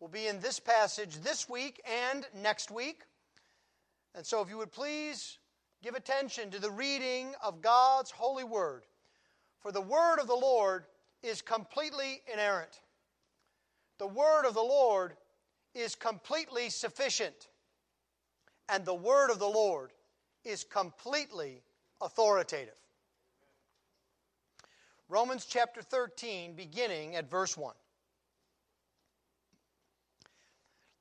will be in this passage this week and next week. And so, if you would please give attention to the reading of God's holy word, for the word of the Lord is completely inerrant. The word of the Lord is completely sufficient. And the word of the Lord is completely authoritative. Romans chapter 13, beginning at verse 1.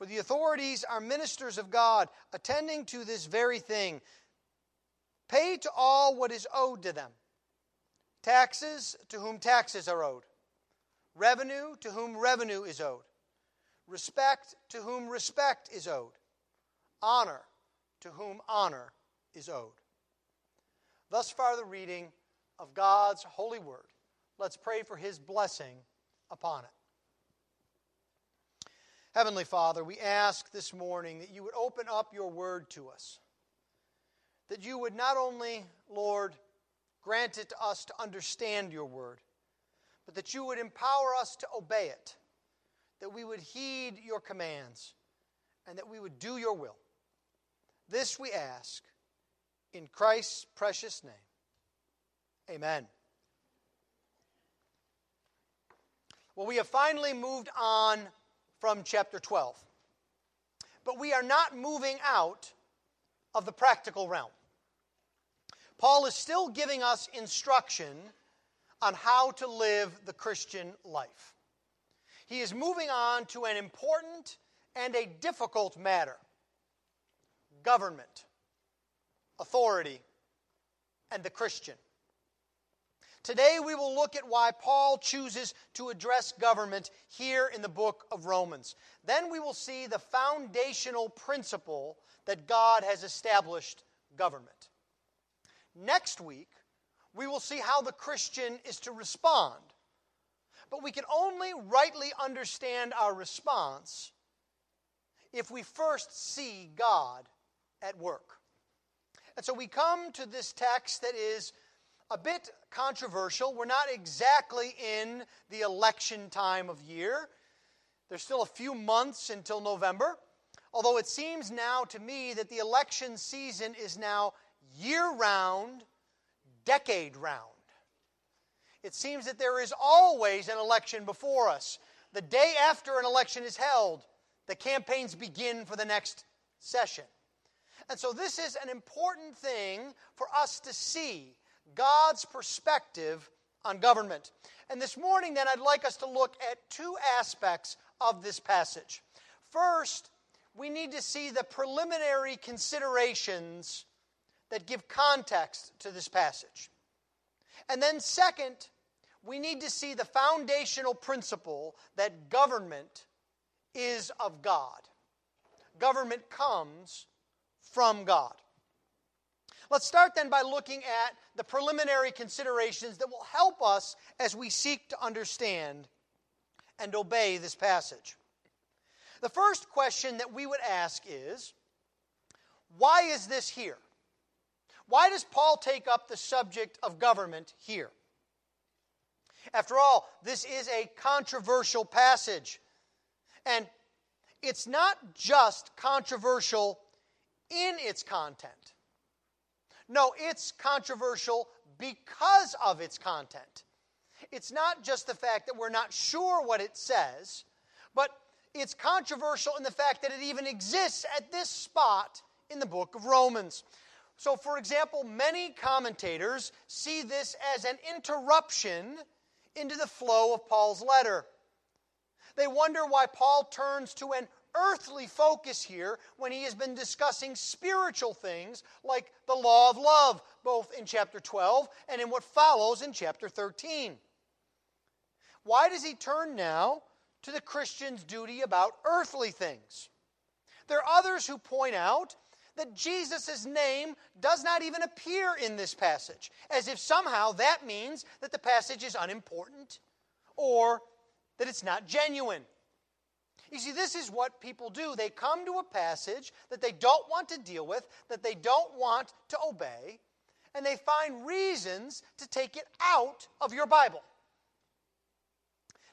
For the authorities are ministers of God, attending to this very thing. Pay to all what is owed to them taxes to whom taxes are owed, revenue to whom revenue is owed, respect to whom respect is owed, honor to whom honor is owed. Thus far, the reading of God's holy word. Let's pray for his blessing upon it. Heavenly Father, we ask this morning that you would open up your word to us. That you would not only, Lord, grant it to us to understand your word, but that you would empower us to obey it. That we would heed your commands, and that we would do your will. This we ask in Christ's precious name. Amen. Well, we have finally moved on from chapter 12. But we are not moving out of the practical realm. Paul is still giving us instruction on how to live the Christian life. He is moving on to an important and a difficult matter government, authority, and the Christian. Today we will look at why Paul chooses to address government here in the book of Romans. Then we will see the foundational principle that God has established government. Next week, we will see how the Christian is to respond. But we can only rightly understand our response if we first see God at work. And so we come to this text that is a bit controversial. We're not exactly in the election time of year. There's still a few months until November. Although it seems now to me that the election season is now year round, decade round. It seems that there is always an election before us. The day after an election is held, the campaigns begin for the next session. And so, this is an important thing for us to see God's perspective on government. And this morning, then, I'd like us to look at two aspects of this passage. First, we need to see the preliminary considerations that give context to this passage. And then, second, we need to see the foundational principle that government is of God. Government comes from God. Let's start then by looking at the preliminary considerations that will help us as we seek to understand and obey this passage. The first question that we would ask is why is this here? Why does Paul take up the subject of government here? After all, this is a controversial passage. And it's not just controversial in its content. No, it's controversial because of its content. It's not just the fact that we're not sure what it says, but it's controversial in the fact that it even exists at this spot in the book of Romans. So, for example, many commentators see this as an interruption into the flow of Paul's letter. They wonder why Paul turns to an earthly focus here when he has been discussing spiritual things like the law of love, both in chapter 12 and in what follows in chapter 13. Why does he turn now to the Christian's duty about earthly things? There are others who point out that Jesus' name does not even appear in this passage, as if somehow that means that the passage is unimportant or that it's not genuine. You see, this is what people do. They come to a passage that they don't want to deal with, that they don't want to obey, and they find reasons to take it out of your Bible.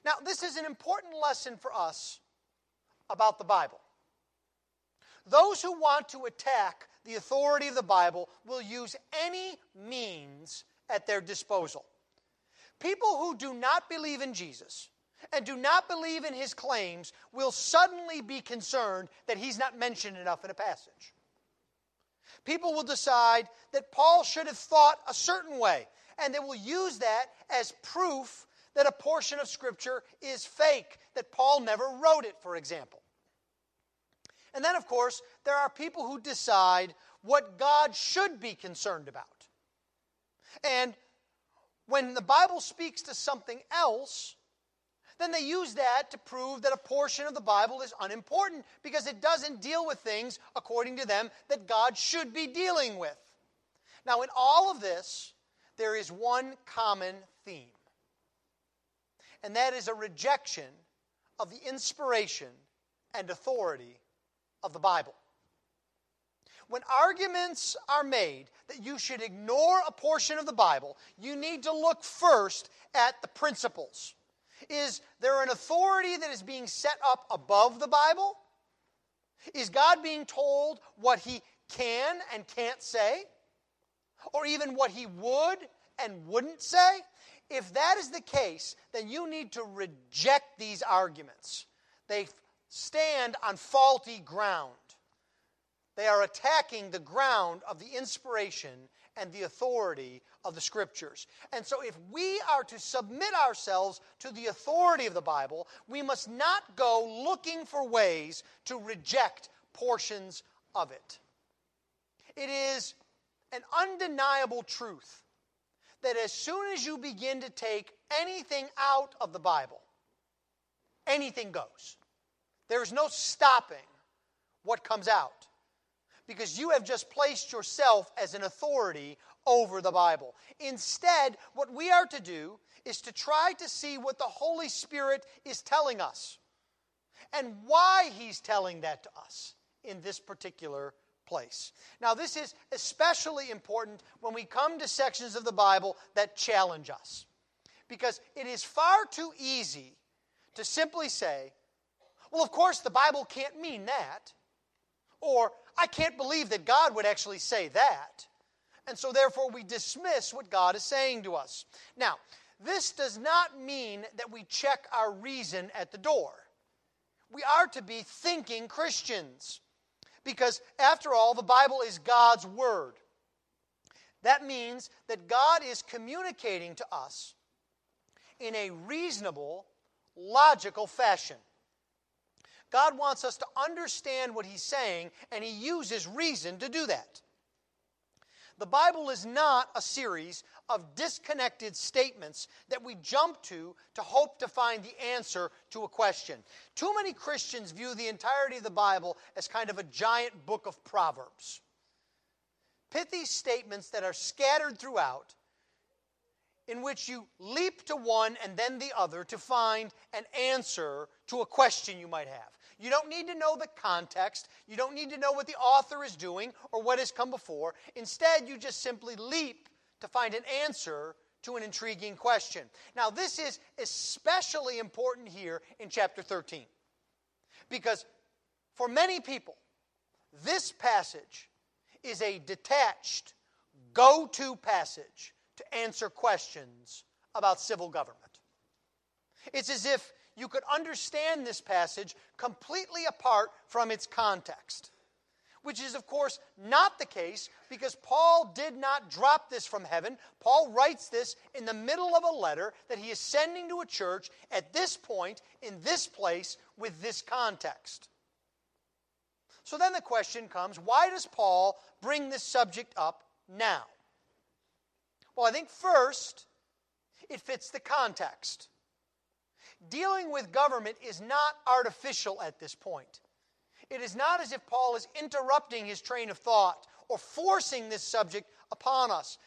Now, this is an important lesson for us about the Bible. Those who want to attack the authority of the Bible will use any means at their disposal. People who do not believe in Jesus, and do not believe in his claims will suddenly be concerned that he's not mentioned enough in a passage. People will decide that Paul should have thought a certain way, and they will use that as proof that a portion of Scripture is fake, that Paul never wrote it, for example. And then, of course, there are people who decide what God should be concerned about. And when the Bible speaks to something else, then they use that to prove that a portion of the Bible is unimportant because it doesn't deal with things, according to them, that God should be dealing with. Now, in all of this, there is one common theme, and that is a rejection of the inspiration and authority of the Bible. When arguments are made that you should ignore a portion of the Bible, you need to look first at the principles. Is there an authority that is being set up above the Bible? Is God being told what he can and can't say? Or even what he would and wouldn't say? If that is the case, then you need to reject these arguments. They stand on faulty ground. They are attacking the ground of the inspiration and the authority of the Scriptures. And so, if we are to submit ourselves to the authority of the Bible, we must not go looking for ways to reject portions of it. It is an undeniable truth that as soon as you begin to take anything out of the Bible, anything goes. There is no stopping what comes out because you have just placed yourself as an authority over the Bible. Instead, what we are to do is to try to see what the Holy Spirit is telling us and why He's telling that to us in this particular place. Now, this is especially important when we come to sections of the Bible that challenge us because it is far too easy to simply say, well, of course, the Bible can't mean that. Or, I can't believe that God would actually say that. And so, therefore, we dismiss what God is saying to us. Now, this does not mean that we check our reason at the door. We are to be thinking Christians. Because, after all, the Bible is God's Word. That means that God is communicating to us in a reasonable, logical fashion. God wants us to understand what He's saying, and He uses reason to do that. The Bible is not a series of disconnected statements that we jump to to hope to find the answer to a question. Too many Christians view the entirety of the Bible as kind of a giant book of Proverbs. Pithy statements that are scattered throughout, in which you leap to one and then the other to find an answer to a question you might have. You don't need to know the context. You don't need to know what the author is doing or what has come before. Instead, you just simply leap to find an answer to an intriguing question. Now, this is especially important here in chapter 13. Because for many people, this passage is a detached, go to passage to answer questions about civil government. It's as if you could understand this passage completely apart from its context. Which is, of course, not the case because Paul did not drop this from heaven. Paul writes this in the middle of a letter that he is sending to a church at this point, in this place, with this context. So then the question comes why does Paul bring this subject up now? Well, I think first, it fits the context. Dealing with government is not artificial at this point. It is not as if Paul is interrupting his train of thought or forcing this subject upon us.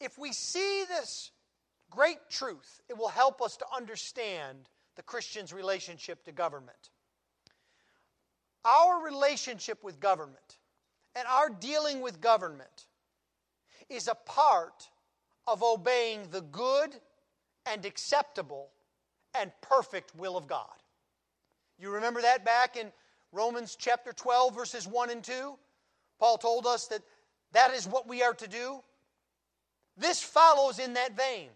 If we see this great truth, it will help us to understand the Christian's relationship to government. Our relationship with government and our dealing with government is a part of obeying the good and acceptable and perfect will of God. You remember that back in Romans chapter 12, verses 1 and 2? Paul told us that that is what we are to do. This follows in that vein.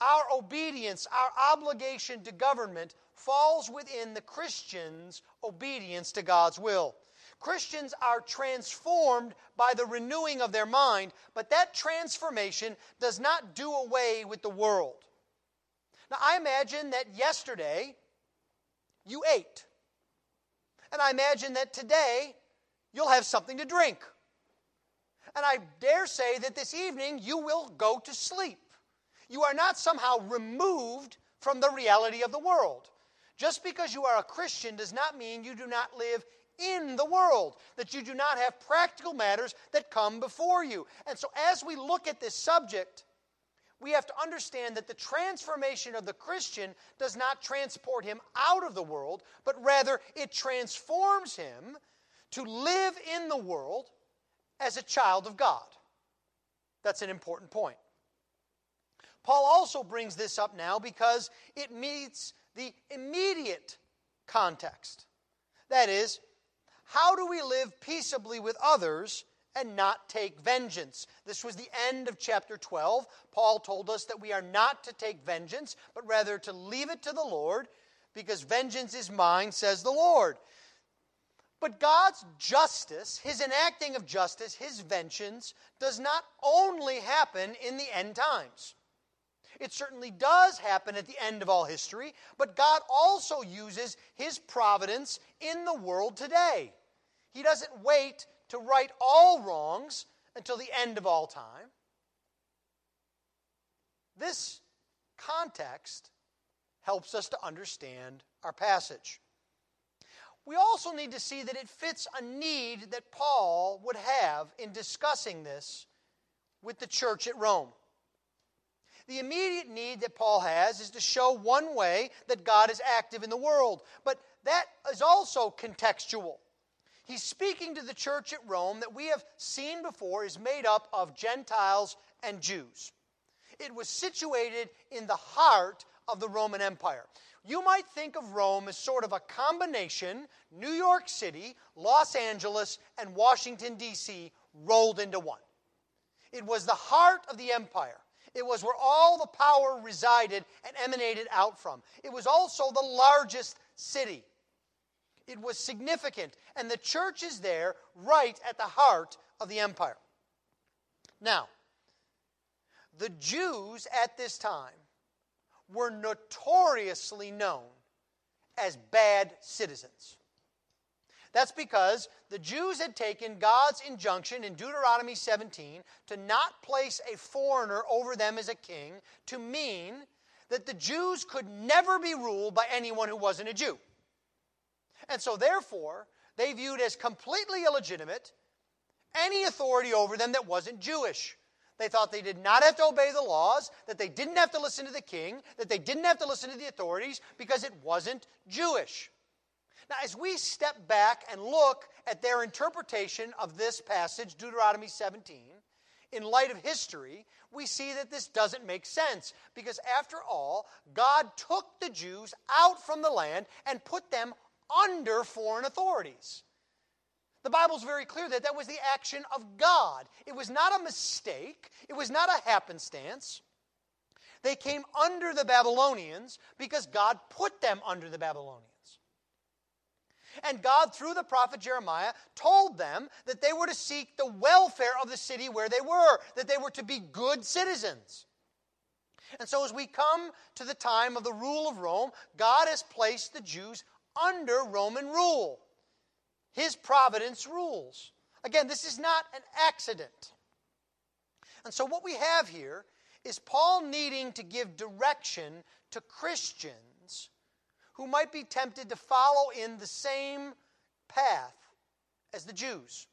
Our obedience, our obligation to government falls within the Christian's obedience to God's will. Christians are transformed by the renewing of their mind, but that transformation does not do away with the world. Now, I imagine that yesterday you ate. And I imagine that today you'll have something to drink. And I dare say that this evening you will go to sleep. You are not somehow removed from the reality of the world. Just because you are a Christian does not mean you do not live in the world, that you do not have practical matters that come before you. And so, as we look at this subject, we have to understand that the transformation of the Christian does not transport him out of the world, but rather it transforms him to live in the world as a child of God. That's an important point. Paul also brings this up now because it meets the immediate context. That is, how do we live peaceably with others and not take vengeance. This was the end of chapter 12. Paul told us that we are not to take vengeance, but rather to leave it to the Lord, because vengeance is mine, says the Lord. But God's justice, his enacting of justice, his vengeance, does not only happen in the end times. It certainly does happen at the end of all history, but God also uses his providence in the world today. He doesn't wait to right all wrongs until the end of all time. This context helps us to understand our passage. We also need to see that it fits a need that Paul would have in discussing this with the church at Rome. The immediate need that Paul has is to show one way that God is active in the world, but that is also contextual. He's speaking to the church at Rome that we have seen before is made up of Gentiles and Jews. It was situated in the heart of the Roman Empire. You might think of Rome as sort of a combination New York City, Los Angeles, and Washington, D.C. rolled into one. It was the heart of the empire. It was where all the power resided and emanated out from. It was also the largest city. It was significant. And the church is there right at the heart of the empire. Now, the Jews at this time were notoriously known as bad citizens. That's because the Jews had taken God's injunction in Deuteronomy 17 to not place a foreigner over them as a king to mean that the Jews could never be ruled by anyone who wasn't a Jew. And so, therefore, they viewed as completely illegitimate any authority over them that wasn't Jewish. They thought they did not have to obey the laws, that they didn't have to listen to the king, that they didn't have to listen to the authorities because it wasn't Jewish. Now, as we step back and look at their interpretation of this passage, Deuteronomy 17, in light of history, we see that this doesn't make sense because, after all, God took the Jews out from the land and put them under foreign authorities. The Bible's very clear that that was the action of God. It was not a mistake, it was not a happenstance. They came under the Babylonians because God put them under the Babylonians. And God, through the prophet Jeremiah, told them that they were to seek the welfare of the city where they were, that they were to be good citizens. And so, as we come to the time of the rule of Rome, God has placed the Jews under Roman rule. His providence rules. Again, this is not an accident. And so, what we have here is Paul needing to give direction to Christians who might be tempted to follow in the same path as the Jews,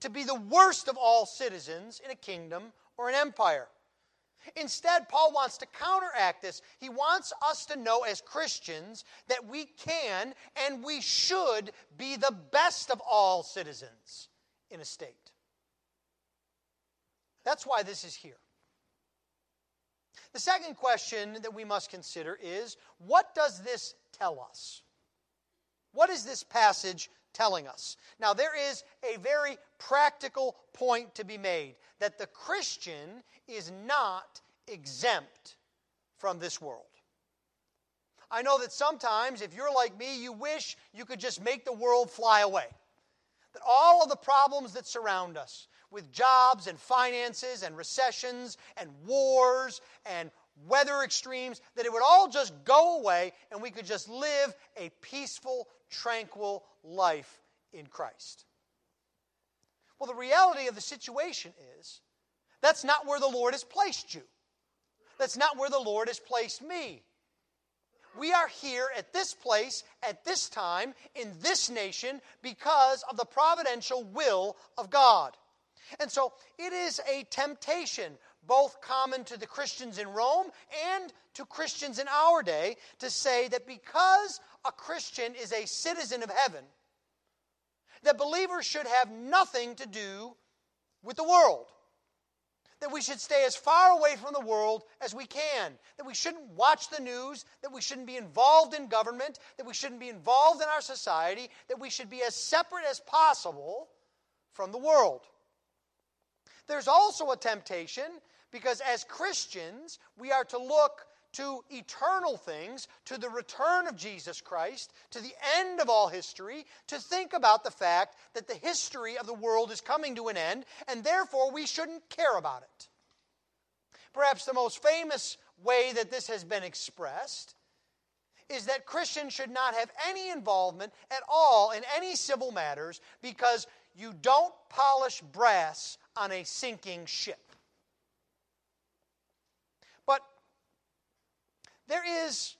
to be the worst of all citizens in a kingdom or an empire. Instead, Paul wants to counteract this. He wants us to know as Christians that we can and we should be the best of all citizens in a state. That's why this is here. The second question that we must consider is what does this tell us? What is this passage telling us? Now, there is a very practical point to be made that the Christian is not exempt from this world. I know that sometimes, if you're like me, you wish you could just make the world fly away. That all of the problems that surround us, with jobs and finances and recessions and wars and weather extremes, that it would all just go away and we could just live a peaceful, tranquil life in Christ. Well, the reality of the situation is that's not where the Lord has placed you. That's not where the Lord has placed me. We are here at this place, at this time, in this nation, because of the providential will of God. And so it is a temptation, both common to the Christians in Rome and to Christians in our day, to say that because a Christian is a citizen of heaven, that believers should have nothing to do with the world. That we should stay as far away from the world as we can. That we shouldn't watch the news. That we shouldn't be involved in government. That we shouldn't be involved in our society. That we should be as separate as possible from the world. There's also a temptation because as Christians, we are to look to eternal things, to the return of Jesus Christ, to the end of all history, to think about the fact that the history of the world is coming to an end, and therefore we shouldn't care about it. Perhaps the most famous way that this has been expressed is that Christians should not have any involvement at all in any civil matters because you don't polish brass on a sinking ship. But there is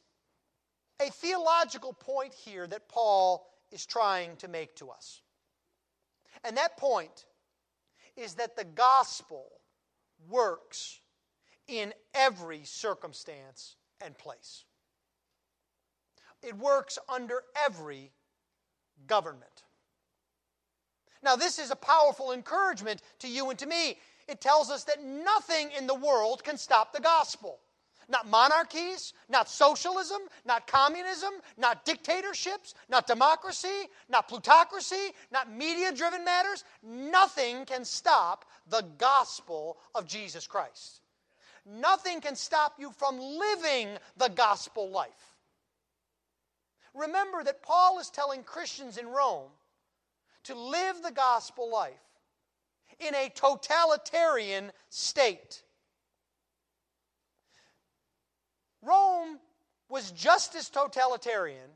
a theological point here that Paul is trying to make to us. And that point is that the gospel works in every circumstance and place. It works under every government. Now, this is a powerful encouragement to you and to me. It tells us that nothing in the world can stop the gospel. Not monarchies, not socialism, not communism, not dictatorships, not democracy, not plutocracy, not media driven matters. Nothing can stop the gospel of Jesus Christ. Nothing can stop you from living the gospel life. Remember that Paul is telling Christians in Rome to live the gospel life in a totalitarian state. Rome was just as totalitarian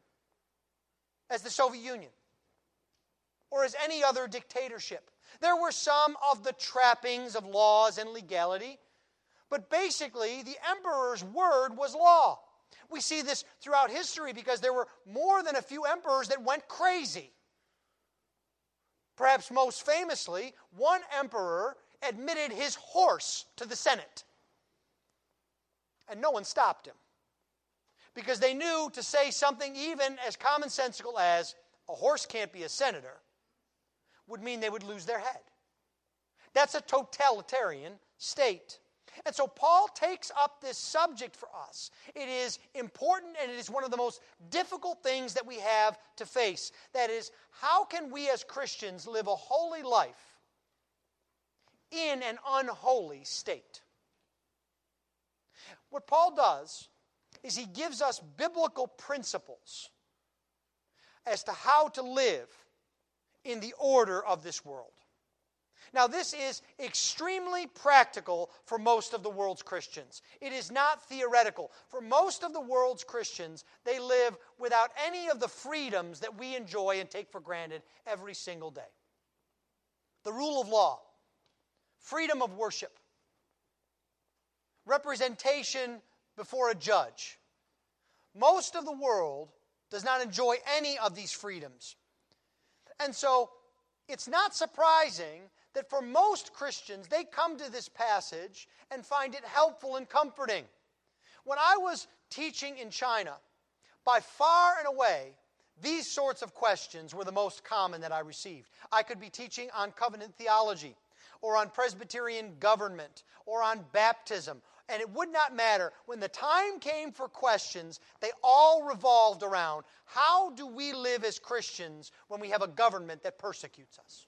as the Soviet Union or as any other dictatorship. There were some of the trappings of laws and legality, but basically the emperor's word was law. We see this throughout history because there were more than a few emperors that went crazy. Perhaps most famously, one emperor admitted his horse to the Senate. And no one stopped him. Because they knew to say something even as commonsensical as, a horse can't be a senator, would mean they would lose their head. That's a totalitarian state. And so Paul takes up this subject for us. It is important and it is one of the most difficult things that we have to face. That is, how can we as Christians live a holy life in an unholy state? What Paul does is he gives us biblical principles as to how to live in the order of this world. Now, this is extremely practical for most of the world's Christians. It is not theoretical. For most of the world's Christians, they live without any of the freedoms that we enjoy and take for granted every single day. The rule of law, freedom of worship, representation before a judge. Most of the world does not enjoy any of these freedoms. And so it's not surprising that for most Christians, they come to this passage and find it helpful and comforting. When I was teaching in China, by far and away, these sorts of questions were the most common that I received. I could be teaching on covenant theology, or on Presbyterian government, or on baptism, and it would not matter. When the time came for questions, they all revolved around how do we live as Christians when we have a government that persecutes us?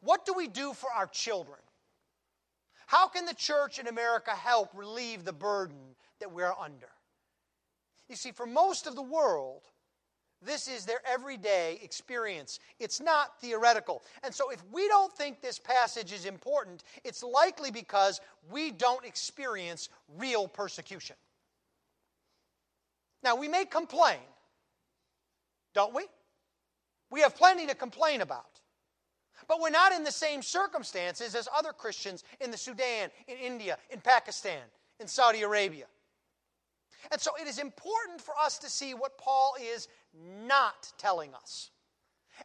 What do we do for our children? How can the church in America help relieve the burden that we're under? You see, for most of the world, this is their everyday experience. It's not theoretical. And so, if we don't think this passage is important, it's likely because we don't experience real persecution. Now, we may complain, don't we? We have plenty to complain about. But we're not in the same circumstances as other Christians in the Sudan, in India, in Pakistan, in Saudi Arabia. And so it is important for us to see what Paul is not telling us.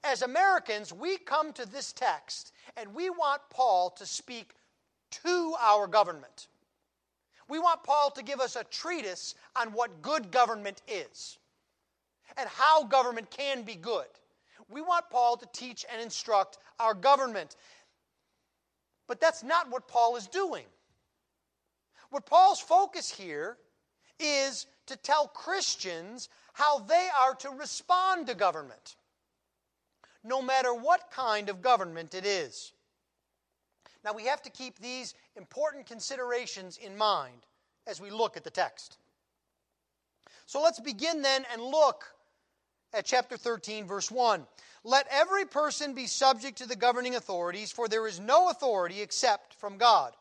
As Americans, we come to this text and we want Paul to speak to our government. We want Paul to give us a treatise on what good government is and how government can be good. We want Paul to teach and instruct our government. But that's not what Paul is doing. What Paul's focus here is to tell Christians how they are to respond to government, no matter what kind of government it is. Now, we have to keep these important considerations in mind as we look at the text. So let's begin then and look at chapter 13, verse 1. Let every person be subject to the governing authorities, for there is no authority except from God.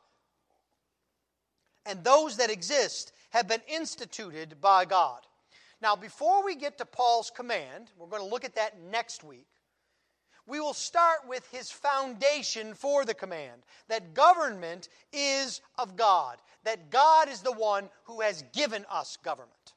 And those that exist have been instituted by God. Now, before we get to Paul's command, we're going to look at that next week. We will start with his foundation for the command that government is of God, that God is the one who has given us government.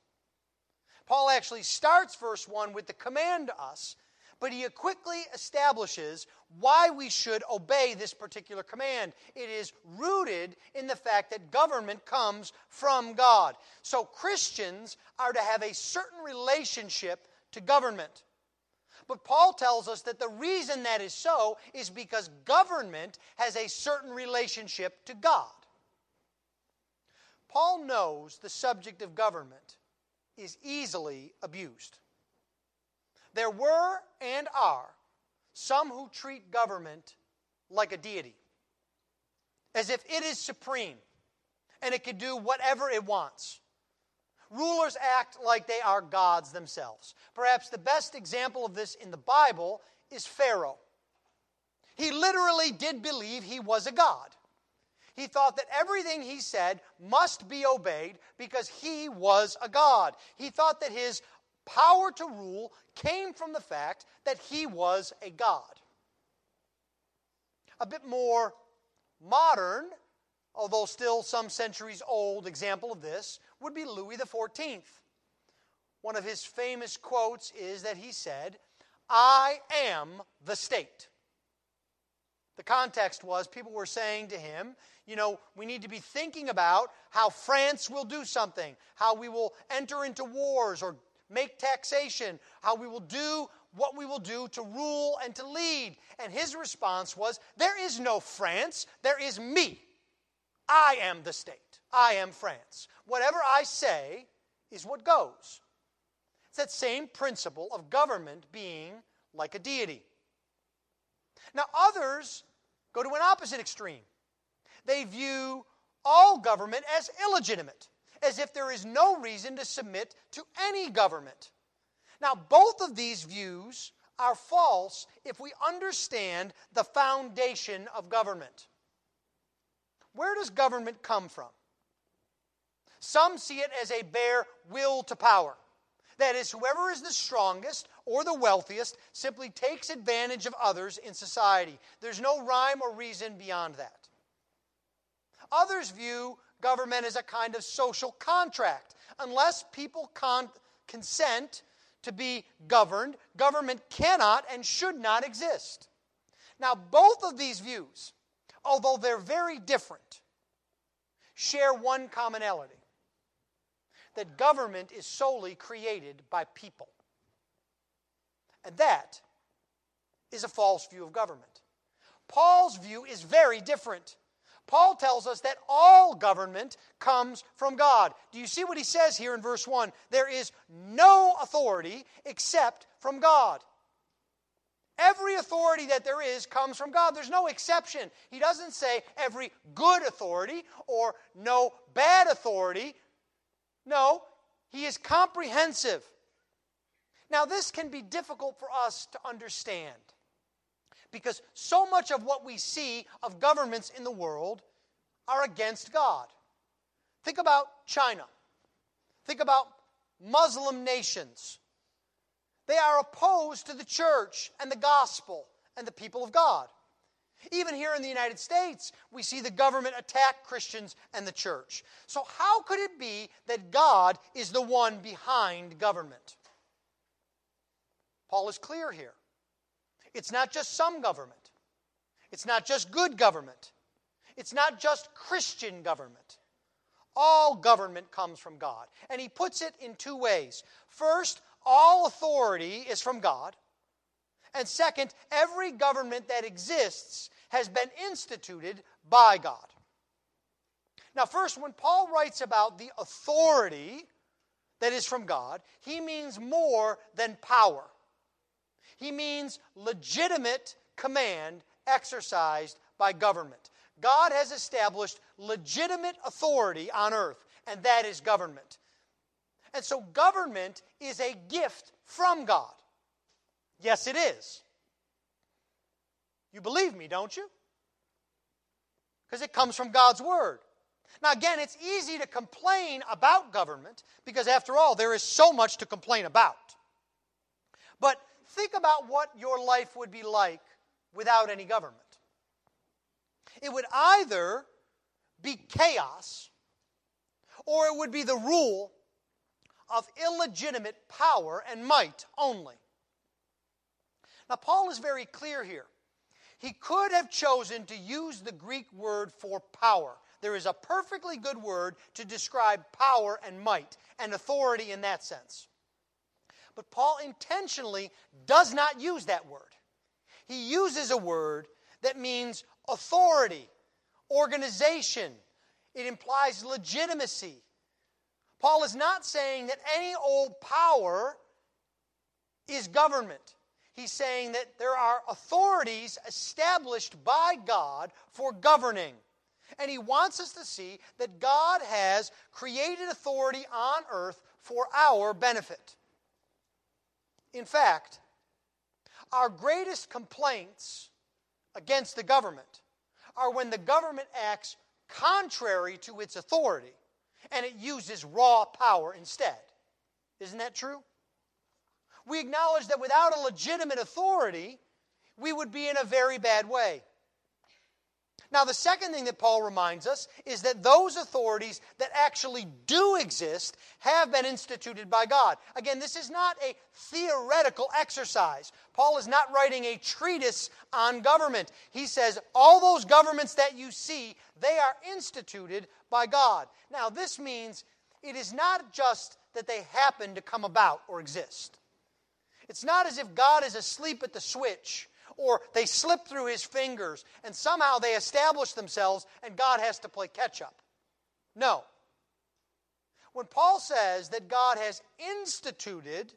Paul actually starts verse 1 with the command to us, but he quickly establishes why we should obey this particular command. It is rooted in the fact that government comes from God. So Christians are to have a certain relationship to government. But Paul tells us that the reason that is so is because government has a certain relationship to God. Paul knows the subject of government is easily abused. There were and are some who treat government like a deity, as if it is supreme and it can do whatever it wants. Rulers act like they are gods themselves. Perhaps the best example of this in the Bible is Pharaoh. He literally did believe he was a god. He thought that everything he said must be obeyed because he was a god. He thought that his power to rule came from the fact that he was a God. A bit more modern, although still some centuries old, example of this would be Louis XIV. One of his famous quotes is that he said, I am the state. The context was people were saying to him, you know, we need to be thinking about how France will do something, how we will enter into wars or make taxation, how we will do what we will do to rule and to lead. And his response was, There is no France, there is me. I am the state. I am France. Whatever I say is what goes. It's that same principle of government being like a deity. Now, others go to an opposite extreme. They view all government as illegitimate as if there is no reason to submit to any government. Now, both of these views are false if we understand the foundation of government. Where does government come from? Some see it as a bare will to power. That is, whoever is the strongest or the wealthiest simply takes advantage of others in society. There's no rhyme or reason beyond that. Others view government is a kind of social contract. Unless people con- consent to be governed, government cannot and should not exist. Now, both of these views, although they're very different, share one commonality that government is solely created by people. And that is a false view of government. Paul's view is very different. Paul tells us that all government comes from God. Do you see what he says here in verse 1? There is no authority except from God. Every authority that there is comes from God. There's no exception. He doesn't say every good authority or no bad authority. No, he is comprehensive. Now, this can be difficult for us to understand because so much of what we see of governments in the world are against God. Think about China. Think about Muslim nations. They are opposed to the church and the gospel and the people of God. Even here in the United States, we see the government attack Christians and the church. So, how could it be that God is the one behind government? Paul is clear here. It's not just some government, it's not just good government, it's not just Christian government. All government comes from God. And he puts it in two ways. First, all authority is from God. And second, every government that exists has been instituted by God. Now, first, when Paul writes about the authority that is from God, he means more than power. He means legitimate command exercised by government. God has established legitimate authority on earth, and that is government. And so, government is a gift from God. Yes, it is. You believe me, don't you? Because it comes from God's Word. Now, again, it's easy to complain about government because, after all, there is so much to complain about. But think about what your life would be like without any government. It would either be chaos or it would be the rule of illegitimate power and might only. Now, Paul is very clear here. He could have chosen to use the Greek word for power. There is a perfectly good word to describe power and might and authority in that sense. But Paul intentionally does not use that word. He uses a word that means authority, organization. It implies legitimacy. Paul is not saying that any old power is government. He's saying that there are authorities established by God for governing. And he wants us to see that God has created authority on earth for our benefit. In fact, our greatest complaints against the government are when the government acts contrary to its authority and it uses raw power instead. Isn't that true? We acknowledge that without a legitimate authority, we would be in a very bad way. Now, the second thing that Paul reminds us is that those authorities that actually do exist have been instituted by God. Again, this is not a theoretical exercise. Paul is not writing a treatise on government. He says, all those governments that you see, they are instituted by God. Now, this means it is not just that they happen to come about or exist. It's not as if God is asleep at the switch or they slip through his fingers and somehow they establish themselves and God has to play catch up. No. When Paul says that God has instituted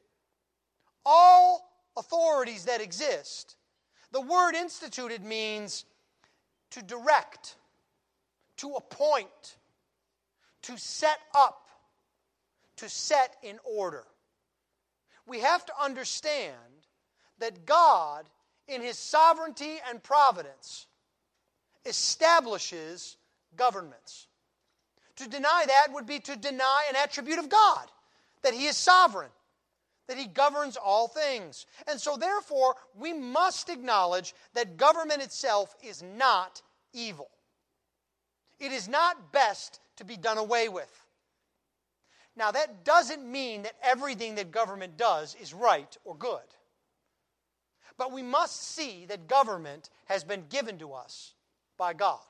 all authorities that exist, the word instituted means to direct, to appoint, to set up, to set in order. We have to understand that God, in His sovereignty and providence, establishes governments. To deny that would be to deny an attribute of God, that He is sovereign, that He governs all things. And so, therefore, we must acknowledge that government itself is not evil. It is not best to be done away with. Now, that doesn't mean that everything that government does is right or good. But we must see that government has been given to us by God.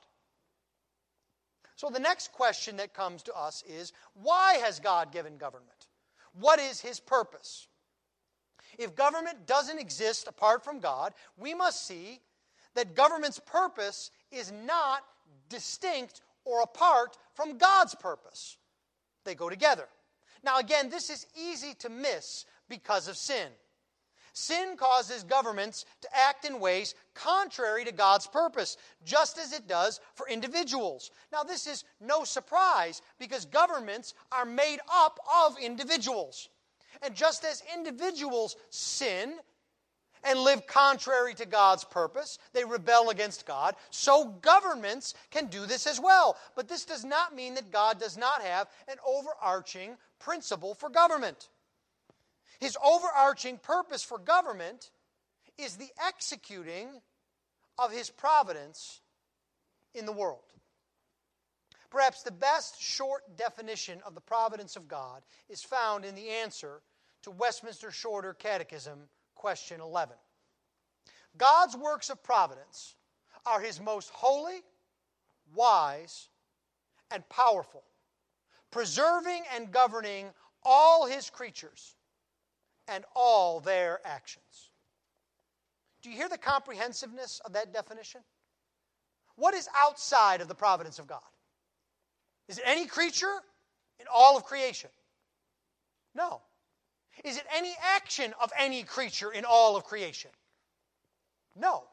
So the next question that comes to us is why has God given government? What is his purpose? If government doesn't exist apart from God, we must see that government's purpose is not distinct or apart from God's purpose. They go together. Now, again, this is easy to miss because of sin. Sin causes governments to act in ways contrary to God's purpose, just as it does for individuals. Now, this is no surprise because governments are made up of individuals. And just as individuals sin and live contrary to God's purpose, they rebel against God, so governments can do this as well. But this does not mean that God does not have an overarching principle for government. His overarching purpose for government is the executing of his providence in the world. Perhaps the best short definition of the providence of God is found in the answer to Westminster Shorter Catechism, question 11. God's works of providence are his most holy, wise, and powerful, preserving and governing all his creatures and all their actions. Do you hear the comprehensiveness of that definition? What is outside of the providence of God? Is it any creature in all of creation? No. Is it any action of any creature in all of creation? No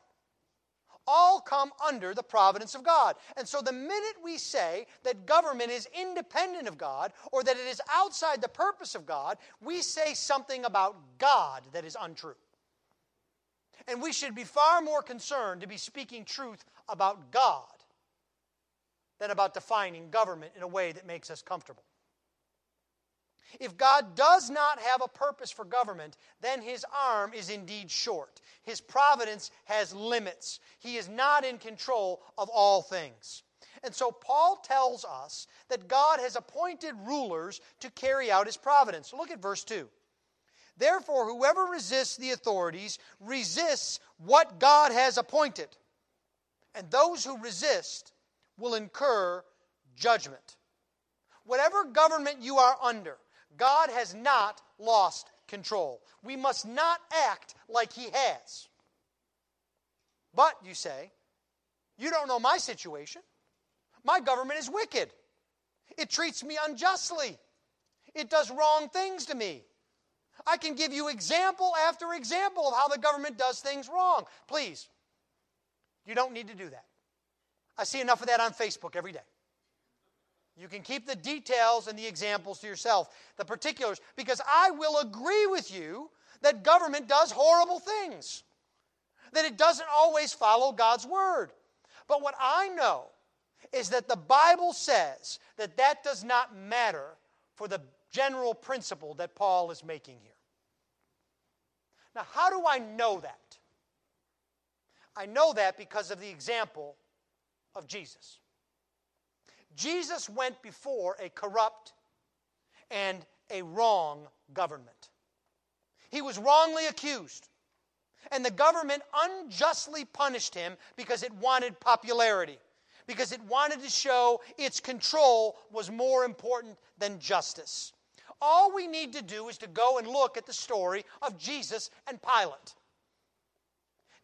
all come under the providence of God. And so the minute we say that government is independent of God or that it is outside the purpose of God, we say something about God that is untrue. And we should be far more concerned to be speaking truth about God than about defining government in a way that makes us comfortable. If God does not have a purpose for government, then his arm is indeed short. His providence has limits. He is not in control of all things. And so Paul tells us that God has appointed rulers to carry out his providence. Look at verse 2. Therefore, whoever resists the authorities resists what God has appointed. And those who resist will incur judgment. Whatever government you are under, God has not lost control. We must not act like He has. But, you say, you don't know my situation. My government is wicked. It treats me unjustly. It does wrong things to me. I can give you example after example of how the government does things wrong. Please, you don't need to do that. I see enough of that on Facebook every day. You can keep the details and the examples to yourself, the particulars, because I will agree with you that government does horrible things, that it doesn't always follow God's word. But what I know is that the Bible says that that does not matter for the general principle that Paul is making here. Now, how do I know that? I know that because of the example of Jesus. Jesus went before a corrupt and a wrong government. He was wrongly accused, and the government unjustly punished him because it wanted popularity, because it wanted to show its control was more important than justice. All we need to do is to go and look at the story of Jesus and Pilate.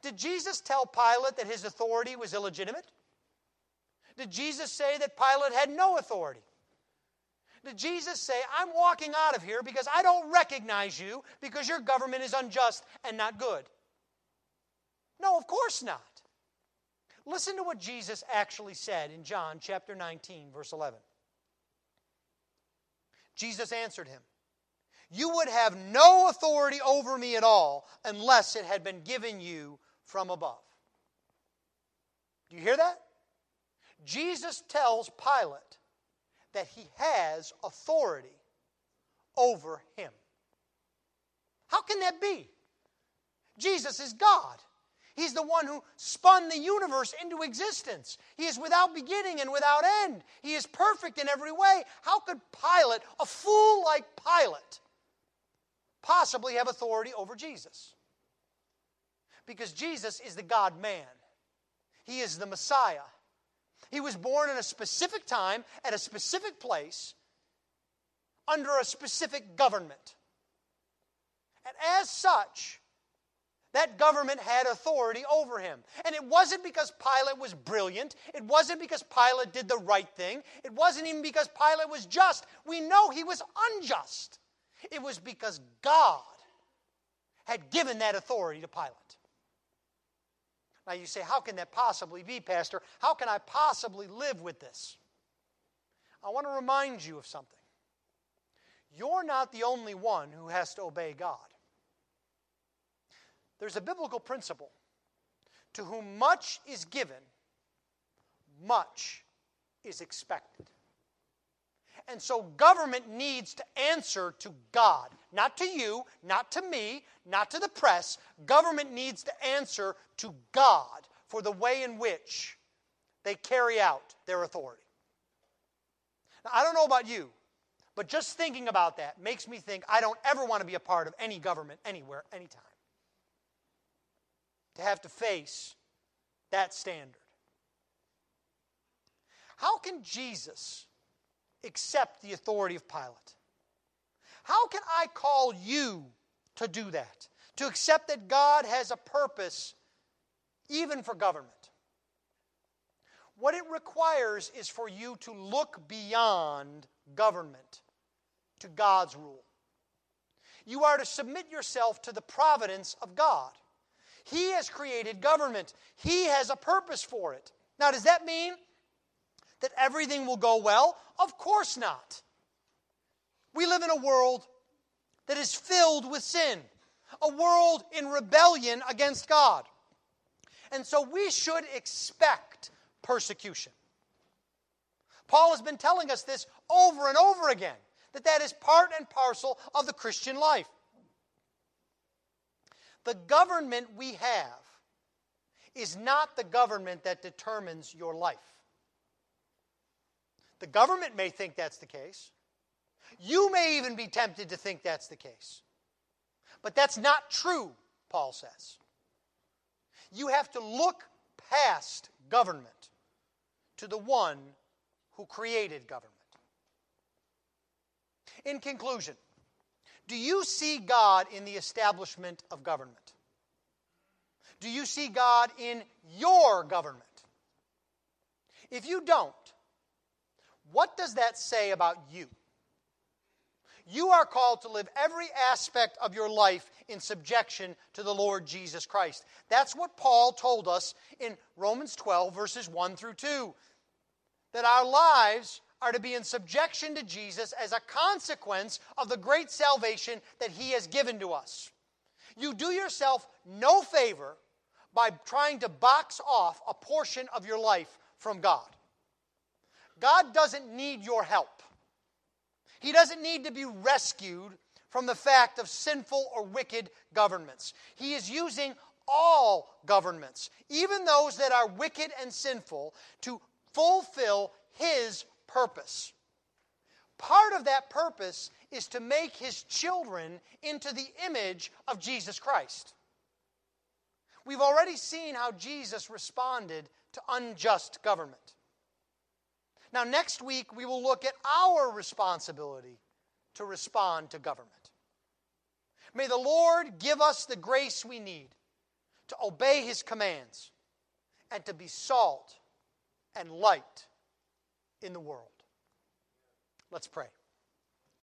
Did Jesus tell Pilate that his authority was illegitimate? Did Jesus say that Pilate had no authority? Did Jesus say, I'm walking out of here because I don't recognize you because your government is unjust and not good? No, of course not. Listen to what Jesus actually said in John chapter 19, verse 11. Jesus answered him, You would have no authority over me at all unless it had been given you from above. Do you hear that? Jesus tells Pilate that he has authority over him. How can that be? Jesus is God. He's the one who spun the universe into existence. He is without beginning and without end. He is perfect in every way. How could Pilate, a fool like Pilate, possibly have authority over Jesus? Because Jesus is the God man, He is the Messiah. He was born in a specific time, at a specific place, under a specific government. And as such, that government had authority over him. And it wasn't because Pilate was brilliant. It wasn't because Pilate did the right thing. It wasn't even because Pilate was just. We know he was unjust. It was because God had given that authority to Pilate. Now you say, How can that possibly be, Pastor? How can I possibly live with this? I want to remind you of something. You're not the only one who has to obey God. There's a biblical principle to whom much is given, much is expected. And so government needs to answer to God, not to you, not to me, not to the press. Government needs to answer to God for the way in which they carry out their authority. Now, I don't know about you, but just thinking about that makes me think I don't ever want to be a part of any government anywhere, anytime to have to face that standard. How can Jesus accept the authority of Pilate? How can I call you to do that? To accept that God has a purpose even for government? What it requires is for you to look beyond government to God's rule. You are to submit yourself to the providence of God. He has created government, He has a purpose for it. Now, does that mean that everything will go well? Of course not. We live in a world that is filled with sin, a world in rebellion against God. And so we should expect persecution. Paul has been telling us this over and over again that that is part and parcel of the Christian life. The government we have is not the government that determines your life. The government may think that's the case. You may even be tempted to think that's the case. But that's not true, Paul says. You have to look past government to the one who created government. In conclusion, do you see God in the establishment of government? Do you see God in your government? If you don't, what does that say about you? You are called to live every aspect of your life in subjection to the Lord Jesus Christ. That's what Paul told us in Romans 12, verses 1 through 2. That our lives are to be in subjection to Jesus as a consequence of the great salvation that He has given to us. You do yourself no favor by trying to box off a portion of your life from God. God doesn't need your help. He doesn't need to be rescued from the fact of sinful or wicked governments. He is using all governments, even those that are wicked and sinful, to fulfill His purpose. Part of that purpose is to make his children into the image of Jesus Christ. We've already seen how Jesus responded to unjust government. Now, next week, we will look at our responsibility to respond to government. May the Lord give us the grace we need to obey his commands and to be salt and light in the world. Let's pray.